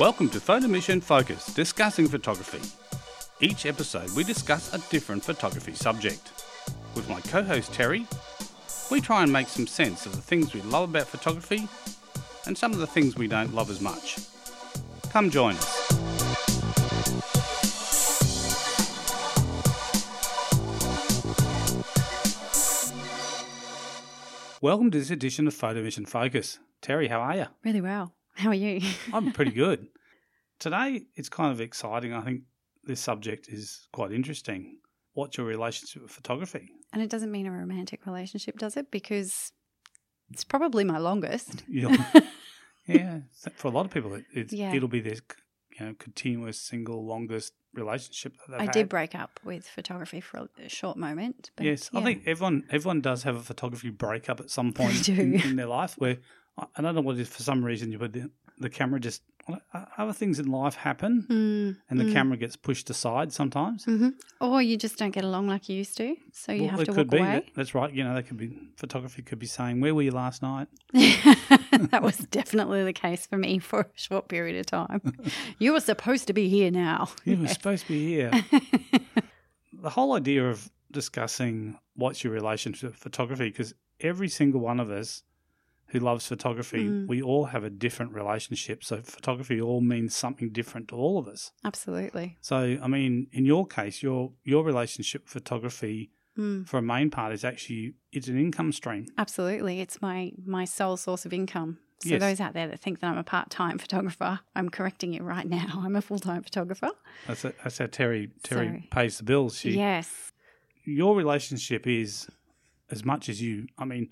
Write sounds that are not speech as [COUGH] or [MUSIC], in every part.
Welcome to Photo Mission Focus, discussing photography. Each episode, we discuss a different photography subject. With my co host Terry, we try and make some sense of the things we love about photography and some of the things we don't love as much. Come join us. Welcome to this edition of Photo Mission Focus. Terry, how are you? Really well. How are you? [LAUGHS] I'm pretty good. Today, it's kind of exciting. I think this subject is quite interesting. What's your relationship with photography? and it doesn't mean a romantic relationship, does it? Because it's probably my longest. You'll- [LAUGHS] yeah, for a lot of people, it, it's, Yeah. it'll be this you know continuous, single, longest relationship I had. did break up with photography for a short moment. But Yes, I think everyone everyone does have a photography breakup at some [LAUGHS] point in, in their life where I don't know what it is for some reason, but the, the camera just other things in life happen, Mm, and the mm. camera gets pushed aside sometimes. hmm Or you just don't get along like you used to, so you Well, have to walk be. away. that- That's right. You know, that could be photography. Could be saying, "Where were you last night?" [LAUGHS] that was definitely the case for me for a short period of time. [LAUGHS] you were supposed to be here now. You were supposed to be here. [LAUGHS] the whole idea of discussing what's your relationship to photography, because every single one of us who loves photography, Mm. we all have a different relationship. So photography all means something different to all of us. Absolutely. So, I mean, in your case, your your relationship with photography, Mm, for a main part, is actually it's an income stream. absolutely. It's my, my sole source of income. So Yes. those out there that think that I'm a part-time [LAUGHS] photographer, I'm correcting you right now. I'm a full-time photographer. That's a, that's how Terry Terry pays the bills. She, yes. your relationship is as much as you i mean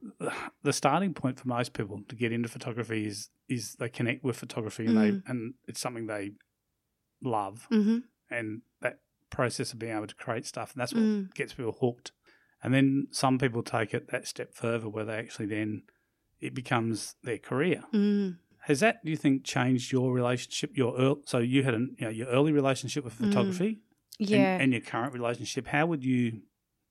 [SIGHS] the starting point for most people to get into photography is is they connect with photography and Mm. they and it's something they love hmm and that process of being able to create stuff and that's what Mm. gets people hooked and then some people take it that step further where they actually then it becomes their career Mm. has that do you think changed your relationship your earl so you had an, you know, your early relationship with Mm. photography and- Yeah. and your current relationship how would you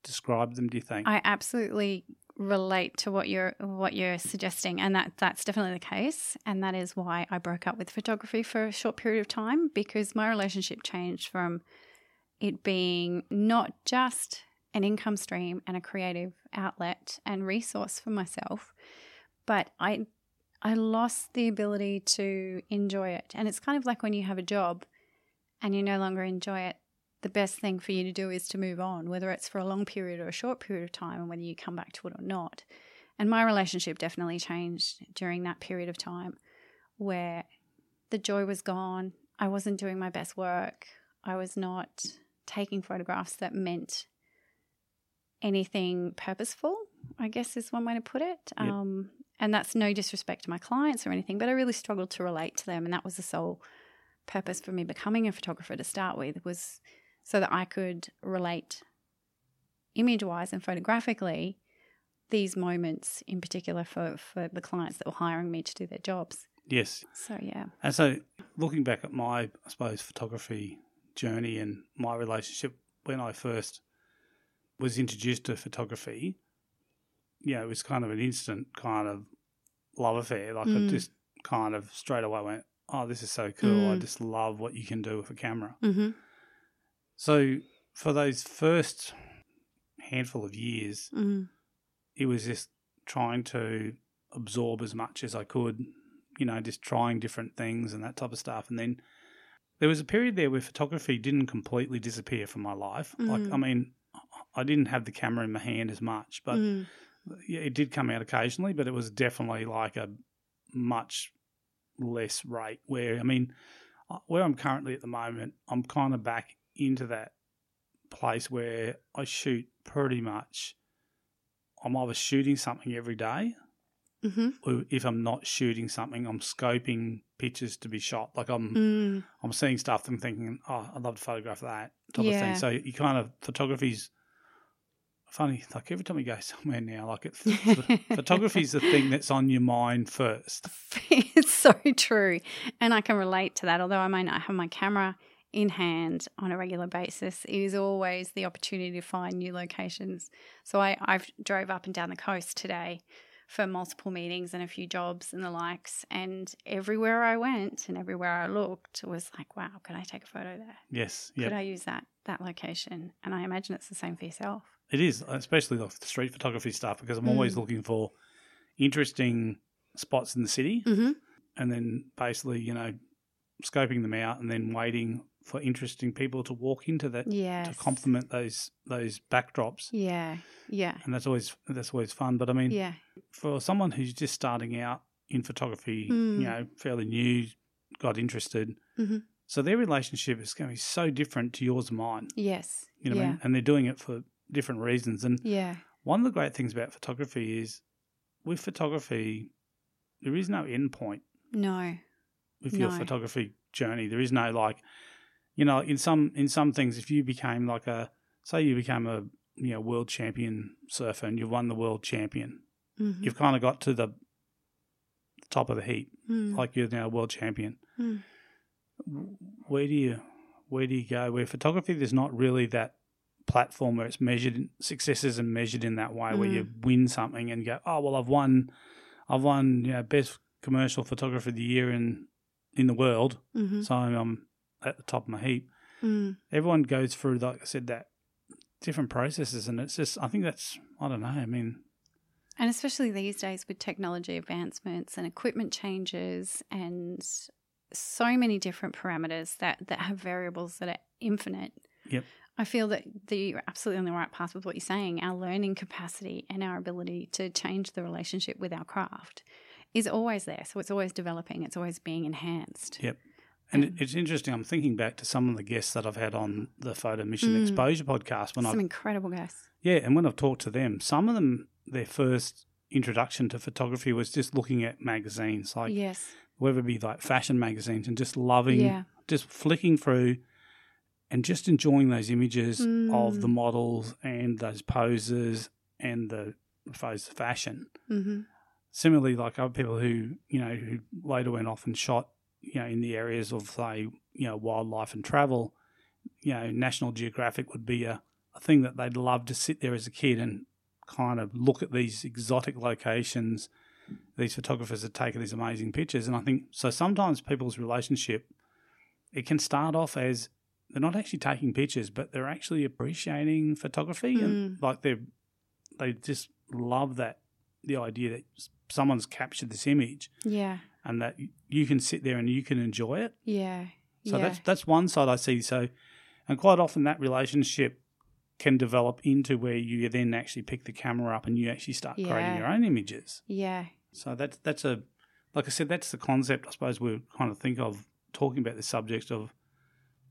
describe them do you think I absolutely relate to what you're what you're suggesting and that that's definitely the case and that is why I broke up with photography for a short period of time because my relationship changed from it being not just an income stream and a creative outlet and resource for myself but I I lost the ability to enjoy it. And it's kind of like when you have a job and you no longer enjoy it the best thing for you to do is to move on, whether it's for a long period or a short period of time, and whether you come back to it or not. And my relationship definitely changed during that period of time where the joy was gone. I wasn't doing my best work. I was not taking photographs that meant anything purposeful, I guess is one way to put it. Yep. Um, and that's no disrespect to my clients or anything, but I really struggled to relate to them. And that was the sole purpose for me becoming a photographer to start with was so that I could relate image wise and photographically these moments in particular for, for the clients that were hiring me to do their jobs. yes So yeah. And so, looking back at my, I suppose, photography journey and my relationship when I first was introduced to photography, you know, it was kind of an instant kind of love affair. Like I Mm. just kind of straight away went, "Oh, this is so cool! I Mm. just love what you can do with a camera." Mm-hmm. So, for those first handful of years, Mm-hmm. it was just trying to absorb as much as I could, you know, just trying different things and that type of stuff. And then there was a period there where photography didn't completely disappear from my life. Like, I Mm. mean, I didn't have the camera in my hand as much, but mm. yeah, it did come out occasionally, but it was definitely like a much less rate. Where, I mean, where I'm currently at the moment, I'm kind of back into that place where I shoot pretty much. I'm either shooting something every day, Mm-hmm. or if I'm not shooting something, I'm scoping pictures to be shot. Like I'm, Mm. I'm seeing stuff and thinking, oh, I'd love to photograph that type of thing. So you kind of photography's funny. Like every time you go [LAUGHS] somewhere now, like it, [LAUGHS] photography's the thing that's on your mind first. [LAUGHS] it's so true. And I can relate to that. Although I may not have my camera in hand on a regular basis, it is always the opportunity to find new locations. So I, I've drove up and down the coast today for multiple meetings and a few jobs and the likes. And everywhere I went and everywhere I looked was like, wow, can I take a photo there? Yes. Could I use that that location? And I imagine it's the same for yourself. It is, especially the street photography stuff, because I'm always Mm. looking for interesting spots in the city Mm-hmm. and then basically, you know, scoping them out and then waiting for interesting people to walk into that Yes. to complement those those backdrops. Yeah. Yeah. And that's always that's always fun. But I mean, Yeah. for someone who's just starting out in photography, Mm. you know, fairly new, got interested, Mhm. so their relationship is going to be so different to yours and mine. Yes. You know, what I mean? and they're doing it for different reasons. And Yeah. one of the great things about photography is with photography, there is no end point No. with your photography journey. There is no like, you know, in some in some things, if you became like a say you became a you know world champion surfer and you've won the world champion, Mhm. you've kind of got to the top of the heap, Mm. like you're now a world champion. Mm. Where do you where do you go? Where photography, there's not really that platform where it's measured success isn't measured in that way where you Mm. win something and go oh well i've won i've won you know best commercial photographer of the year in in the world Mhm. so i'm at the top of my heap Mm. everyone goes through like i said that different processes and it's just i think that's i don't know i mean And especially these days with technology advancements and equipment changes and so many different parameters that, that have variables that are infinite. Yep. I feel that the, you're absolutely on the right path with what you're saying. Our learning capacity and our ability to change the relationship with our craft is always there. So it's always developing, it's always being enhanced. Yep. And Um, it's interesting i'm thinking back to some of the guests that i've had on the photo mission Mm. exposure podcast when Some incredible guests. Yeah, and when I've talked to them, some of them their first introduction to photography was just looking at magazines, like yes. whether it be like fashion magazines, and just loving, Yeah. just flicking through, and just enjoying those images of the Mm. models and those poses and the the fashion. hmm Similarly, like other people who you know who later went off and shot, you know, in the areas of say you know wildlife and travel. You know, National Geographic would be a, a thing that they'd love to sit there as a kid and kind of look at these exotic locations. These photographers have taken these amazing pictures, and I think so. Sometimes people's relationship it can start off as they're not actually taking pictures, but they're actually appreciating photography, and mm. like they they just love that the idea that someone's captured this image Yeah. And that you can sit there and you can enjoy it. Yeah. So yeah. that's that's one side I see. So, and quite often that relationship can develop into where you then actually pick the camera up and you actually start creating your own images. yeah. So that's that's a like I said, that's the concept I suppose we kind of think of talking about the subject of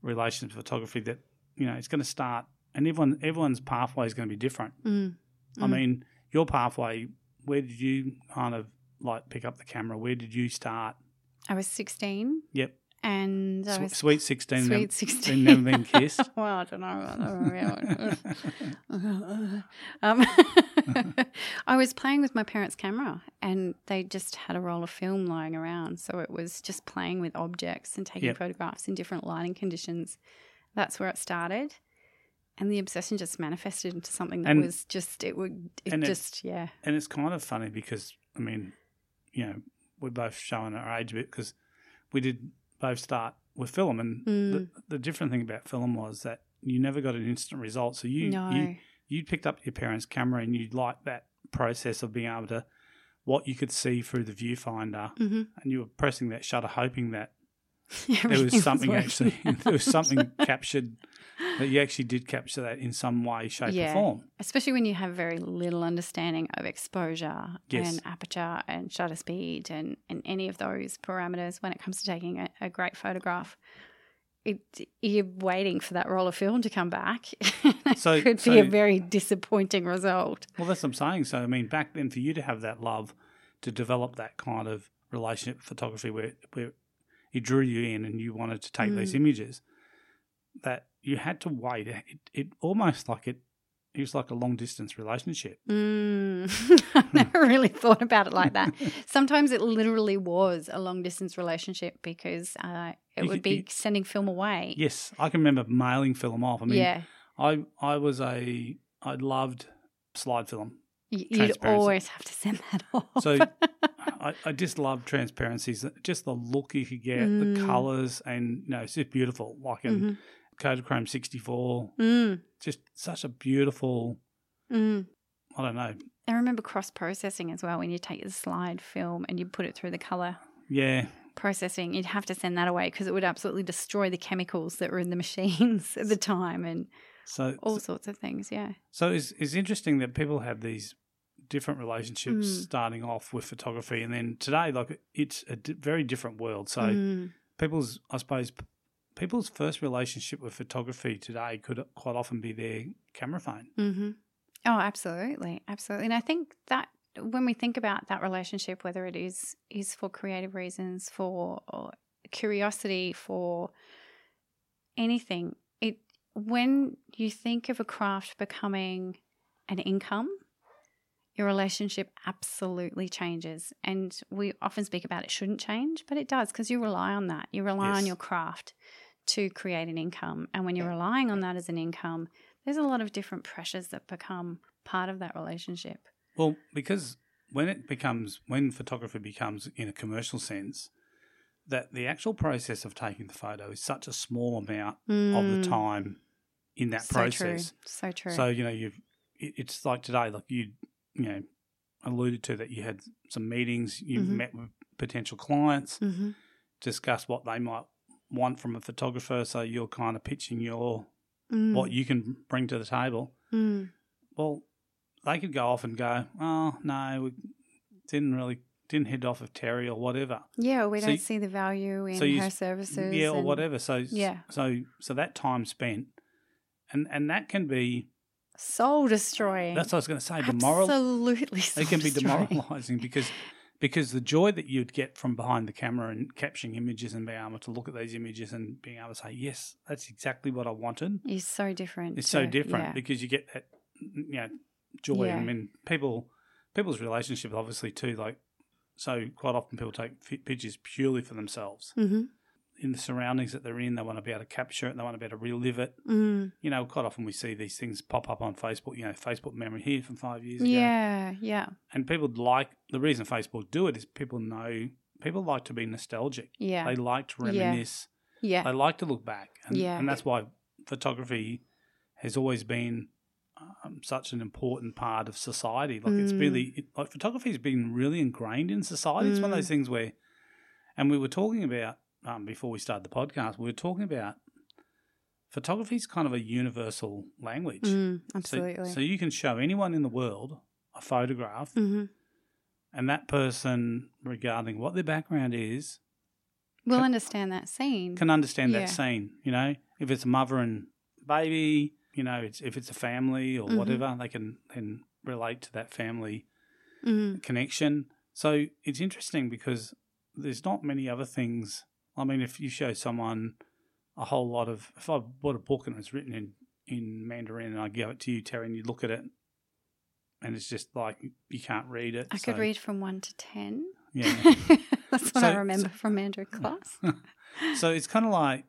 relations photography. That you know it's going to start, and everyone everyone's pathway is going to be different. Mm. I Mm. mean, your pathway. Where did you kind of like pick up the camera? Where did you start? I was 16 Yep, and I was sweet sixteen. sweet nev- 16. never been kissed. [LAUGHS] well, I don't know. [LAUGHS] um, [LAUGHS] I was playing with my parents' camera and they just had a roll of film lying around. So it was just playing with objects and taking Yep. photographs in different lighting conditions. That's where it started. And the obsession just manifested into something that And- was just, it would, it- just, yeah. And it's kind of funny because I mean, you know, we're both showing our age a bit because we did both start with film, and the, Mm. the different thing about film was that you never got an instant result. So you no. you you picked up your parents' camera and you liked that process of being able to what you could see through the viewfinder, hmm and you were pressing that shutter, hoping that [LAUGHS] there was something working actually [LAUGHS] there was something [LAUGHS] captured that you actually did capture that in some way, shape, Yeah. or form. especially when you have very little understanding of exposure Yes. and aperture and shutter speed and, and any of those parameters when it comes to taking a, a great photograph. It, you're waiting for that roll of film to come back. So- it could so- be a very disappointing result. Well, that's what I'm saying. So, I mean, back then, for you to have that love, to develop that kind of relationship with photography where, where it drew you in and you wanted to take these Mm. images, that you had to wait. It, it almost like it, it was like a long distance relationship. Mm. [LAUGHS] I've never really thought about it like that. [LAUGHS] Sometimes it literally was a long distance relationship because uh, it You would could- be sending film away. Yes, I can remember mailing film off. I mean, yeah. I, I was a, I loved slide film. You'd always have to send that [LAUGHS] off. So I, I just love transparencies. Just the look you could get, the Mm. colours, and you know, it's just beautiful. Like in Mhm. Kodachrome 64, Mm, just such a beautiful. mm. I don't know. I remember cross processing as well when you take the slide film and you put it through the color Yeah, processing. You'd have to send that away because it would absolutely destroy the chemicals that were in the machines [LAUGHS] at the time and so all sorts of things. Yeah. so it's it's interesting that people have these different relationships Mm. starting off with photography, and then today, like it's a very different world. So Mm, people's, I suppose, people's first relationship with photography today could quite often be their camera phone. Mm-hmm. Oh, absolutely, absolutely. And I think that when we think about that relationship, whether it is is for creative reasons, for or curiosity, for anything, it when you think of a craft becoming an income, your relationship absolutely changes. And we often speak about it shouldn't change, but it does because you rely on that. You rely on your craft to create an income. And when you're relying on that as an income, there's a lot of different pressures that become part of that relationship. Well, because when it becomes when photography becomes in a commercial sense, that the actual process of taking the photo is such a small amount of Mm, the time in that so process. true. So true. So you know, you've it, it's like today, like you you know alluded to that you had some meetings, you Mhm. met with potential clients, hmm discussed what they might want from a photographer. So you're kind of pitching your Mm, what you can bring to the table. mm, Well, they could go off and go, oh no, we didn't really didn't hit off of Terry or whatever. yeah, we So don't you- see the value in so you- her services. yeah, or whatever. So Yeah. so so that time spent, and and that can be Soul destroying. that's what I was going to say. Demoral. Absolutely. It can be demoralizing because because the joy that you'd get from behind the camera and capturing images and being able to look at these images and being able to say, yes, that's exactly what I wanted. Is so different. It's so different yeah. because you get that you know joy. Yeah. I mean, people people's relationships obviously too. Like so, quite often people take fi- pictures purely for themselves Mm-hmm. In the surroundings that they're in. They want to be able to capture it. They want to be able to relive it. Mm. You know, quite often we see these things pop up on Facebook. You know, Facebook memory here from five years ago. Yeah, yeah, and people like the reason Facebook do it is people know people like to be nostalgic. yeah, They like to reminisce. yeah. They like to look back, and, Yeah. and that's why photography has always been um, such an important part of society. Like it's Mm. really it, like photography has been really ingrained in society. It's one of Mm. those things where, and we were talking about um, before we started the podcast. We were talking about photography is kind of a universal language. Mm, So- absolutely. so you can show anyone in the world a photograph hmm and that person, regarding what their background is, Can- understand that scene. can understand Yeah. that scene. You know, if it's a mother and baby, you know, it's if it's a family or Mhm. whatever, they can then relate to that family Mm, connection. So it's interesting because there's not many other things. I mean, if you show someone a whole lot of, if I bought a book and it's written in in Mandarin and I give it to you, Terry, and you look at it, and it's just like you can't read it. I could read from one to ten. Yeah. [LAUGHS] That's what I So- remember from Mandarin class. [LAUGHS] so it's kind of like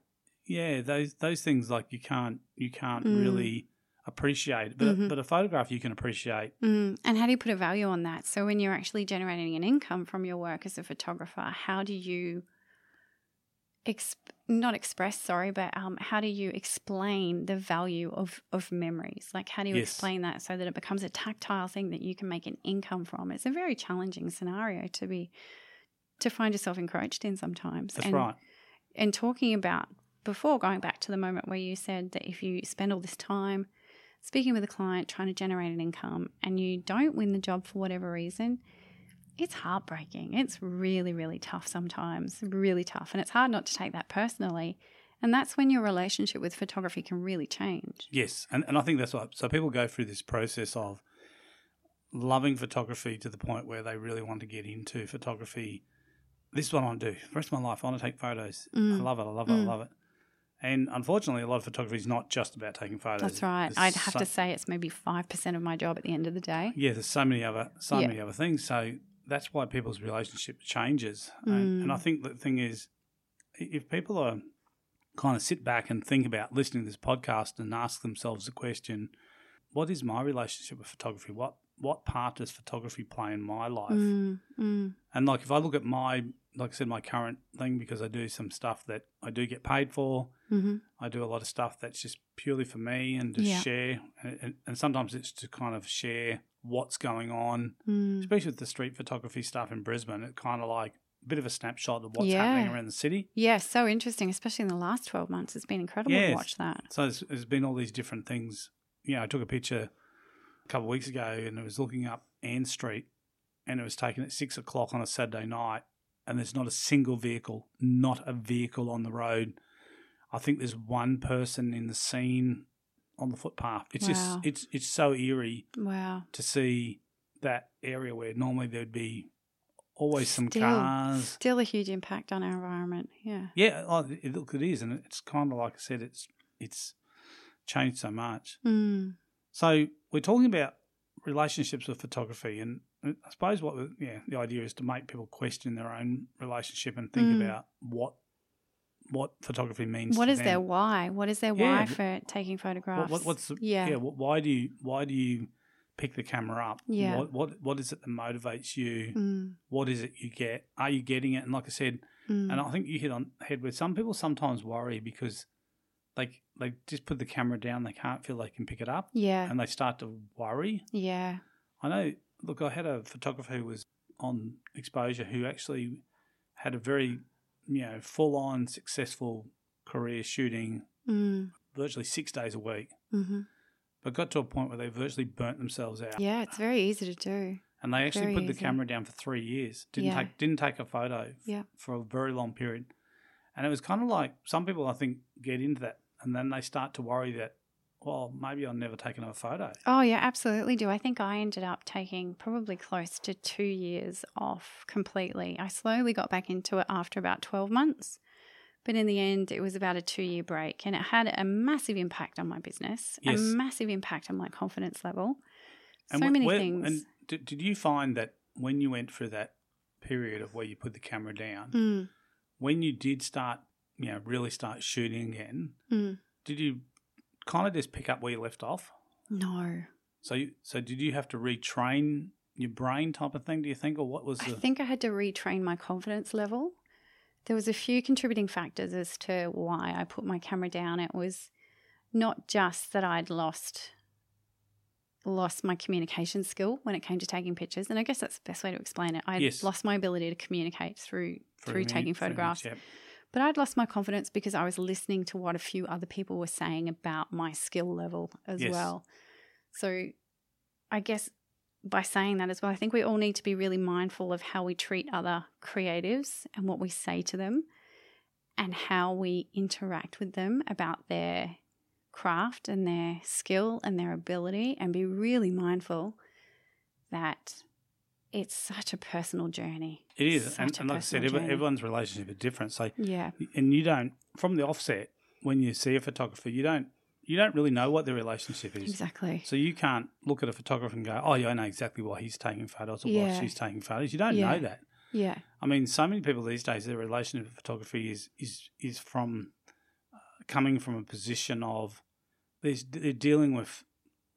yeah those those things like you can't you can't Mm. really appreciate but Mhm. but a photograph you can appreciate Mm, and how do you put a value on that? So when you're actually generating an income from your work as a photographer, how do you exp- not express, sorry, but um, how do you explain the value of of memories? Like how do you Yes. explain that so that it becomes a tactile thing that you can make an income from? It's a very challenging scenario to be to find yourself encroached in sometimes. that's and, right and talking about before going back to the moment where you said that if you spend all this time speaking with a client trying to generate an income and you don't win the job for whatever reason it's heartbreaking. It's really really tough sometimes really tough and it's hard not to take that personally and that's when your relationship with photography can really change. Yes and, and i think that's what so people go through this process of loving photography to the point where they really want to get into photography. This is what i want to do the rest of my life. I want to take photos. Mm. i love it i love it Mm. i love it. And unfortunately a lot of photography is not just about taking photos. That's right. There's i'd have so- to say it's maybe 5% of my job at the end of the day. Yeah, there's so many other so Yeah. many other things. So that's why people's relationship changes. Mm. And, and I think the thing is, if people are kind of sit back and think about listening to this podcast and ask themselves the question, what is my relationship with photography? What what part does photography play in my life? Mm, mm, And like if I look at my like I said, my current thing because I do some stuff that I do get paid for. Hmm I do a lot of stuff that's just purely for me and to Yeah. share. And, and, sometimes it's to kind of share what's going on, Mm. especially with the street photography stuff in Brisbane. It kind of like a bit of a snapshot of what's Yeah. happening around the city. Yeah, so interesting, especially in the last 12 months. It's been incredible Yes. to watch that. So there's, there's been all these different things. You know, I took a picture a couple of weeks ago and it was looking up Ann Street and it was taken at six o'clock on a Saturday night and there's not a single vehicle, not a vehicle on the road. I think there's one person in the scene on the footpath. It's Wow. just it's it's so eerie Wow. to see that area where normally there'd be always some cars. Still a huge impact on our environment. Yeah. Yeah, oh, it, look, it is, and it's kind of like I said, it's it's changed so much. Mm. So we're talking about relationships with photography, and I suppose what yeah the idea is to make people question their own relationship and think Mm. about what what photography means. What is them. their why? What is their Yeah. why for taking photographs? what, what's the, yeah. yeah? wh- Why do you why do you pick the camera up? Yeah. What what what is it that motivates you? Mm, What is it you get? Are you getting it? And like I said, mm. And I think you hit on head with some people sometimes worry because they they just put the camera down, they can't feel they can pick it up, yeah. and they start to worry. Yeah. I know. Look, I had a photographer who was on exposure who actually had a very you know full on successful career shooting Mm, virtually six days a week, hmm but got to a point where they virtually burnt themselves out. Yeah, it's very easy to do. And they actually Very put the easy. camera down for three years. Didn't Yeah. take didn't take a photo f- Yeah. for a very long period. And it was kind of like some people I think get into that and then they start to worry that, well, maybe I'll never take another photo. Oh, yeah, absolutely do. I think I ended up taking probably close to two years off completely. I slowly got back into it after about 12 months. But in the end, it was about a two year break and it had a massive impact on my business, Yes. a massive impact on my confidence level. And so wh- many where- things. And did, did you find that when you went through that period of where you put the camera down, Mm, when you did start, you know, really start shooting again, mm. did you kind of just pick up where you left off? No. So, you, so did you have to retrain your brain type of thing? Do you think, or what was I think I had to retrain my confidence level. There was a few contributing factors as to why I put my camera down. It was not just that I'd lost lost my communication skill when it came to taking pictures, and I guess that's the best way to explain it. I'd Yes. lost my ability to communicate through through me- taking photographs. yep. But I'd lost my confidence because I was listening to what a few other people were saying about my skill level as Yes. well. So I guess by saying that as well, I think we all need to be really mindful of how we treat other creatives and what we say to them and how we interact with them about their craft and their skill and their ability and be really mindful that it's such a personal journey. It is, Such and, and like I said, every, everyone's relationship is different. So, Yeah. and you don't from the offset when you see a photographer, you don't you don't really know what their relationship is. Exactly. So you can't look at a photographer and go, "Oh, yeah, I know exactly why he's taking photos or why she's taking photos." You don't Yeah. know that. Yeah. I mean, so many people these days, their relationship with photography is is is from uh, coming from a position of they're, they're dealing with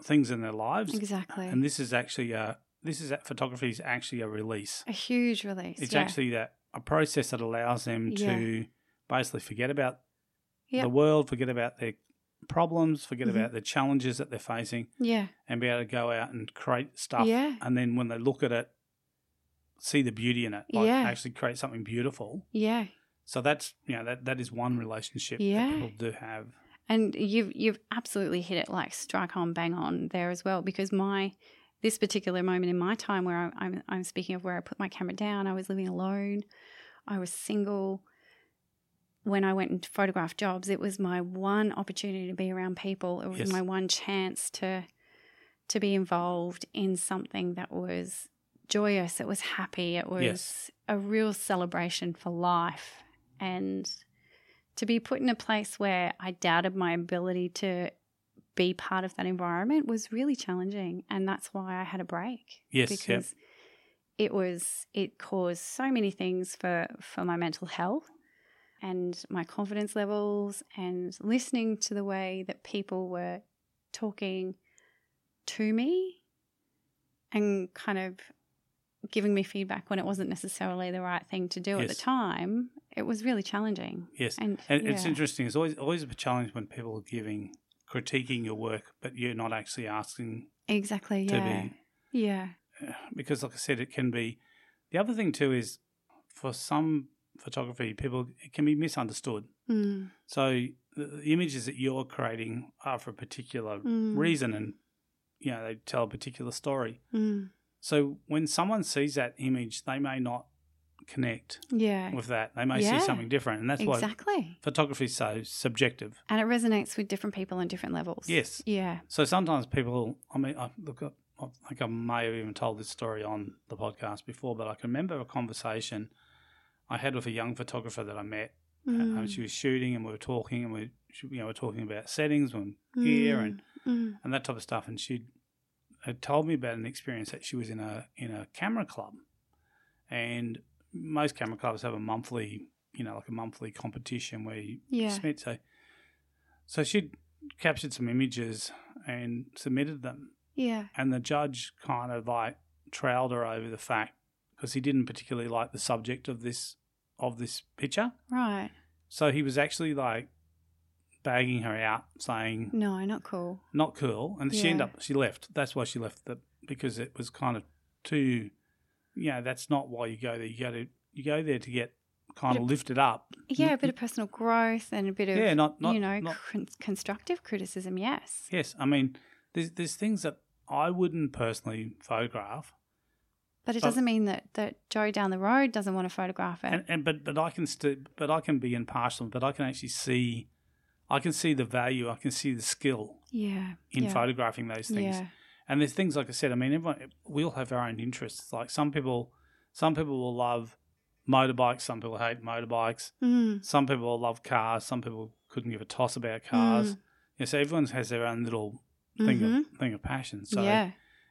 things in their lives, Exactly. and this is actually a this is that photography is actually a release. a huge release. It's yeah. actually that a process that allows them to basically forget about Yep. the world, forget about their problems, forget Mhm. about the challenges that they're facing, yeah. and be able to go out and create stuff. Yeah. And then when they look at it, see the beauty in it, like Yeah. actually create something beautiful. Yeah. So that's you know that that is one relationship Yeah. that people do have. And you've you've absolutely hit it like strike on bang on there as well because my this particular moment in my time where I'm I'm speaking of where I put my camera down, I was living alone, I was single. When I went and photographed jobs, it was my one opportunity to be around people. It was Yes. my one chance to to be involved in something that was joyous. It was happy. It was Yes. a real celebration for life, and to be put in a place where I doubted my ability to be part of that environment was really challenging. And that's why I had a break. Yes. Because it was it caused so many things for, for my mental health and my confidence levels and listening to the way that people were talking to me and kind of giving me feedback when it wasn't necessarily the right thing to do at the time, it was really challenging. Yes, And, and it's interesting. It's always always a challenge when people are giving critiquing your work, but you're not actually asking Exactly. to Yeah. be Yeah. [SIGHS] because, like I said, it can be. The other thing too is for some photography, people it can be misunderstood. Mm. So the, the images that you're creating are for a particular Mm. reason, and you know they tell a particular story. Mm. So when someone sees that image, they may not connect Yeah. with that. They may Yeah. see something different, and that's why exactly. photography is so subjective. And it resonates with different people on different levels. Yes. Yeah. So sometimes people, I mean, I look, I I think I may have even told this story on the podcast before, but I can remember a conversation I had with a young photographer that I met. Mm. Um, she was shooting, and we were talking, and we, you know, we're talking about settings and gear and Mm. and that type of stuff. And she had told me about an experience that she was in a in a camera club, and most camera clubs have a monthly, you know, like a monthly competition where you Yeah. submit. So, so she'd captured some images and submitted them, Yeah. and the judge kind of like trailed her over the fact because he didn't particularly like the subject of this of this picture. Right. So he was actually like bagging her out, saying No, not cool. not cool, and she ended up she left. That's why she left the because it was kind of too, you know, that's not why you go there. You go to you go there to get kind of of- lifted up. Yeah, a bit of personal growth and a bit of yeah, not not you know not, con- constructive criticism. Yes. yes. I mean, there's there's things that I wouldn't personally photograph, But it But- doesn't mean that, that Joe down the road doesn't want to photograph it. and, and but but I can st- but I can be impartial, but I can actually see, I can see the value, I can see the skill yeah. in yeah. photographing those things. Yeah. And there's things like I said. I mean, everyone we all have our own interests. Like some people, some people will love motorbikes. Some people hate motorbikes. Mm. Some people will love cars. Some people couldn't give a toss about cars. Mm. Yeah, so everyone has their own little thing Mhm. of thing of passion. So yeah.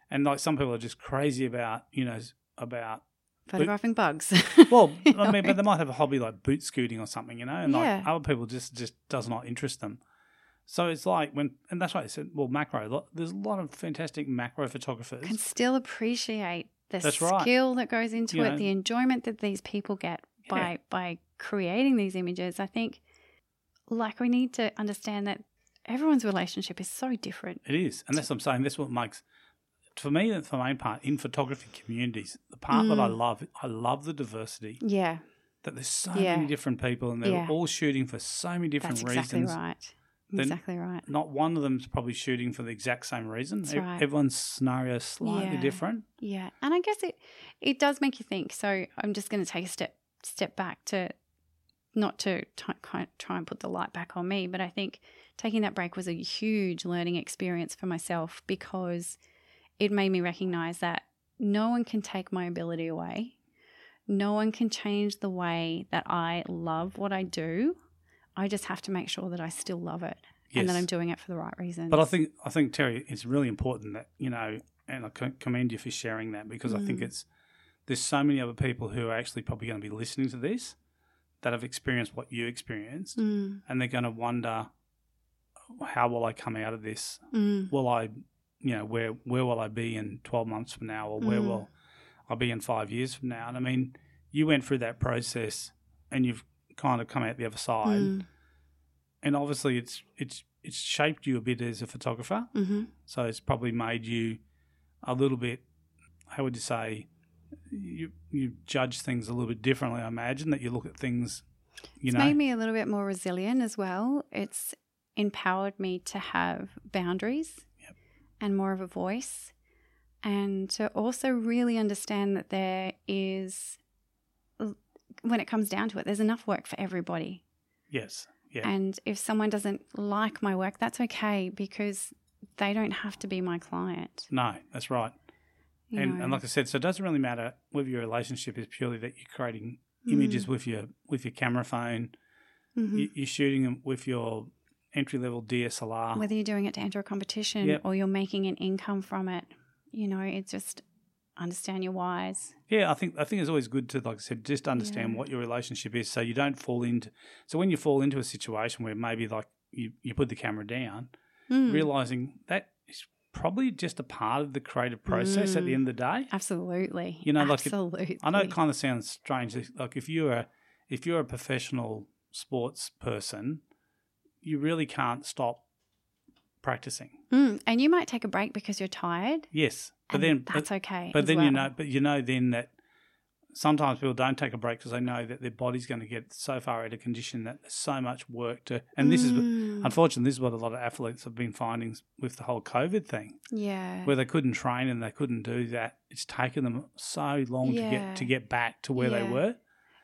and like some people are just crazy about you know about Photographing bugs. [LAUGHS] well, [LAUGHS] I mean, but they might have a hobby like boot scooting or something, you know, and like other people just just does not interest them. So it's like when, and that's why I said, well, macro. There's a lot of fantastic macro photographers. can still appreciate the That's right. skill that goes into You it, know. the enjoyment that these people get by by creating these images. I think, like, we need to understand that everyone's relationship is so different. It is, and that's what I'm saying. That's what makes for me, for my main part, in photography communities, the part that I Mm. love, I love the diversity. Yeah, That there's so Yeah. many different people, and they're Yeah. all shooting for so many different that's exactly reasons. right. Then- exactly right. Not one of them's probably shooting for the exact same reason. That's right. Everyone's scenario is slightly Yeah. different. Yeah, and I guess it it does make you think. So I'm just going to take a step step back to not to t- try and put the light back on me, but I think taking that break was a huge learning experience for myself because it made me recognize that no one can take my ability away. No one can change the way that I love what I do. I just have to make sure that I still love it and that I'm doing it for the right reasons. But I think I think Terry, it's really important that you know, and I commend you for sharing that because I think Mm. it's there's so many other people who are actually probably going to be listening to this that have experienced what you experienced, Mm, and they're going to wonder how will I come out of this? mm, Will I, you know, where where will I be in twelve months from now, or where Mm. will I be in five years from now? And I mean, you went through that process, and you've kind of come out the other side, mm, and obviously it's it's it's shaped you a bit as a photographer. mhm. So it's probably made you a little bit. How would you say? You you judge things a little bit differently. I imagine that you look at things. You it's know, made me a little bit more resilient as well. It's empowered me to have boundaries Yep. and more of a voice, and to also really understand that there is, when it comes down to it, there's enough work for everybody. yes, yeah, And if someone doesn't like my work, that's okay because they don't have to be my client. no, that's right. And, and like I said, so it doesn't really matter whether your relationship is purely that you're creating images with your with your camera phone, Mhm. you, you're shooting them with your entry level DSLR. whether you're doing it to enter a competition Yep. or you're making an income from it, you know, it's just understand your whys. Yeah, I think I think it's always good to, like I said, just understand Yeah. what your relationship is, so you don't fall into. So when you fall into a situation where maybe like you, you put the camera down, Mm. realizing that is probably just a part of the creative process at the Mm. end of the day. Absolutely. You know, like it- absolutely. I know it kind of sounds strange. Like if you're a, if you're a professional sports person, you really can't stop practicing. Mm, and you might take a break because you're tired. Yes, but then but, that's okay. but then you know, but you know then that sometimes people don't take a break because they know that their body's going to get so far out of condition that there's so much work to. And this is Mm, unfortunately this is what a lot of athletes have been finding with the whole COVID thing. yeah. where they couldn't train and they couldn't do that. It's taken them so long to get to get back to where they were.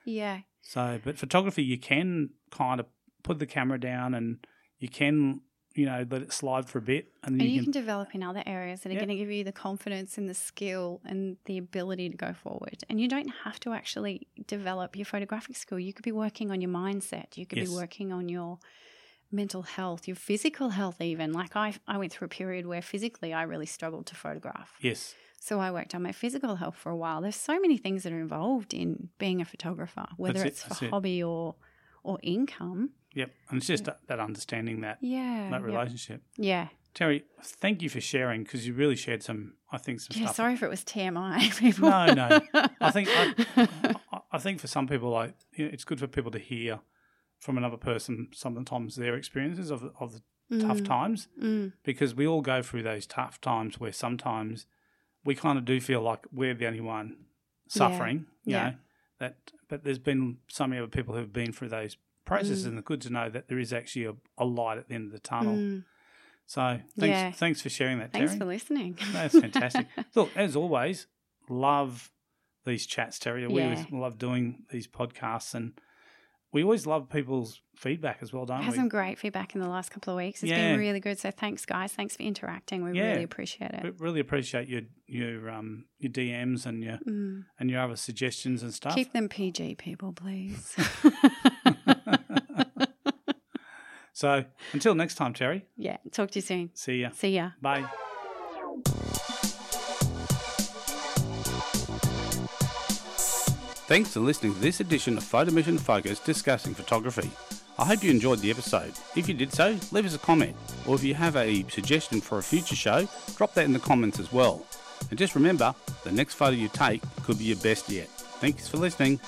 yeah. So, but photography, you can kind of put the camera down and you can, you know, let it slide for a bit, and And you, you can. can develop in other areas that are Yeah. going to give you the confidence and the skill and the ability to go forward. And you don't have to actually develop your photographic skill. You could be working on your mindset. You could Yes. be working on your mental health, your physical health, even. Like I, I went through a period where physically I really struggled to photograph. yes, So I worked on my physical health for a while. There's so many things that are involved in being a photographer, whether it, it's for it. hobby or or income. yep, and it's just that, that understanding that Yeah. that yeah. relationship. Yeah. Terry, thank you for sharing because you really shared some, I think, some Yeah, stuff. sorry if it was TMI, [LAUGHS] people. No, no. I think [LAUGHS] I, I- think for some people, like you know, it's good for people to hear from another person sometimes their experiences of of the tough Mm, times. mm, because we all go through those tough times where sometimes we kind of do feel like we're the only one suffering. You Yeah. know that, but there's been so many other people who've been through those processes, Mm. and it's good to know that there is actually a, a light at the end of the tunnel. mm. So thanks, Yeah. thanks for sharing that, Thanks Terry. for listening. [LAUGHS] That's fantastic. Look, as always, love these chats, Terry. We Yeah. always love doing these podcasts, and we always love people's feedback as well, don't Had we? some great feedback in the last couple of weeks. It's Yeah. been really good. So thanks, guys. Thanks for interacting. We Yeah. really appreciate it. We really appreciate your your um your DMs and your Mm. and your other suggestions and stuff. Keep them PG, people, please. [LAUGHS] [LAUGHS] so until next time, Terry. yeah. Talk to you soon. See ya. See ya. Bye. Thanks for listening to this edition of Photo Mission Focus discussing photography. I hope you enjoyed the episode. If you did so, leave us a comment, or if you have a suggestion for a future show, drop that in the comments as well. And just remember, the next photo you take could be your best yet. Thanks for listening.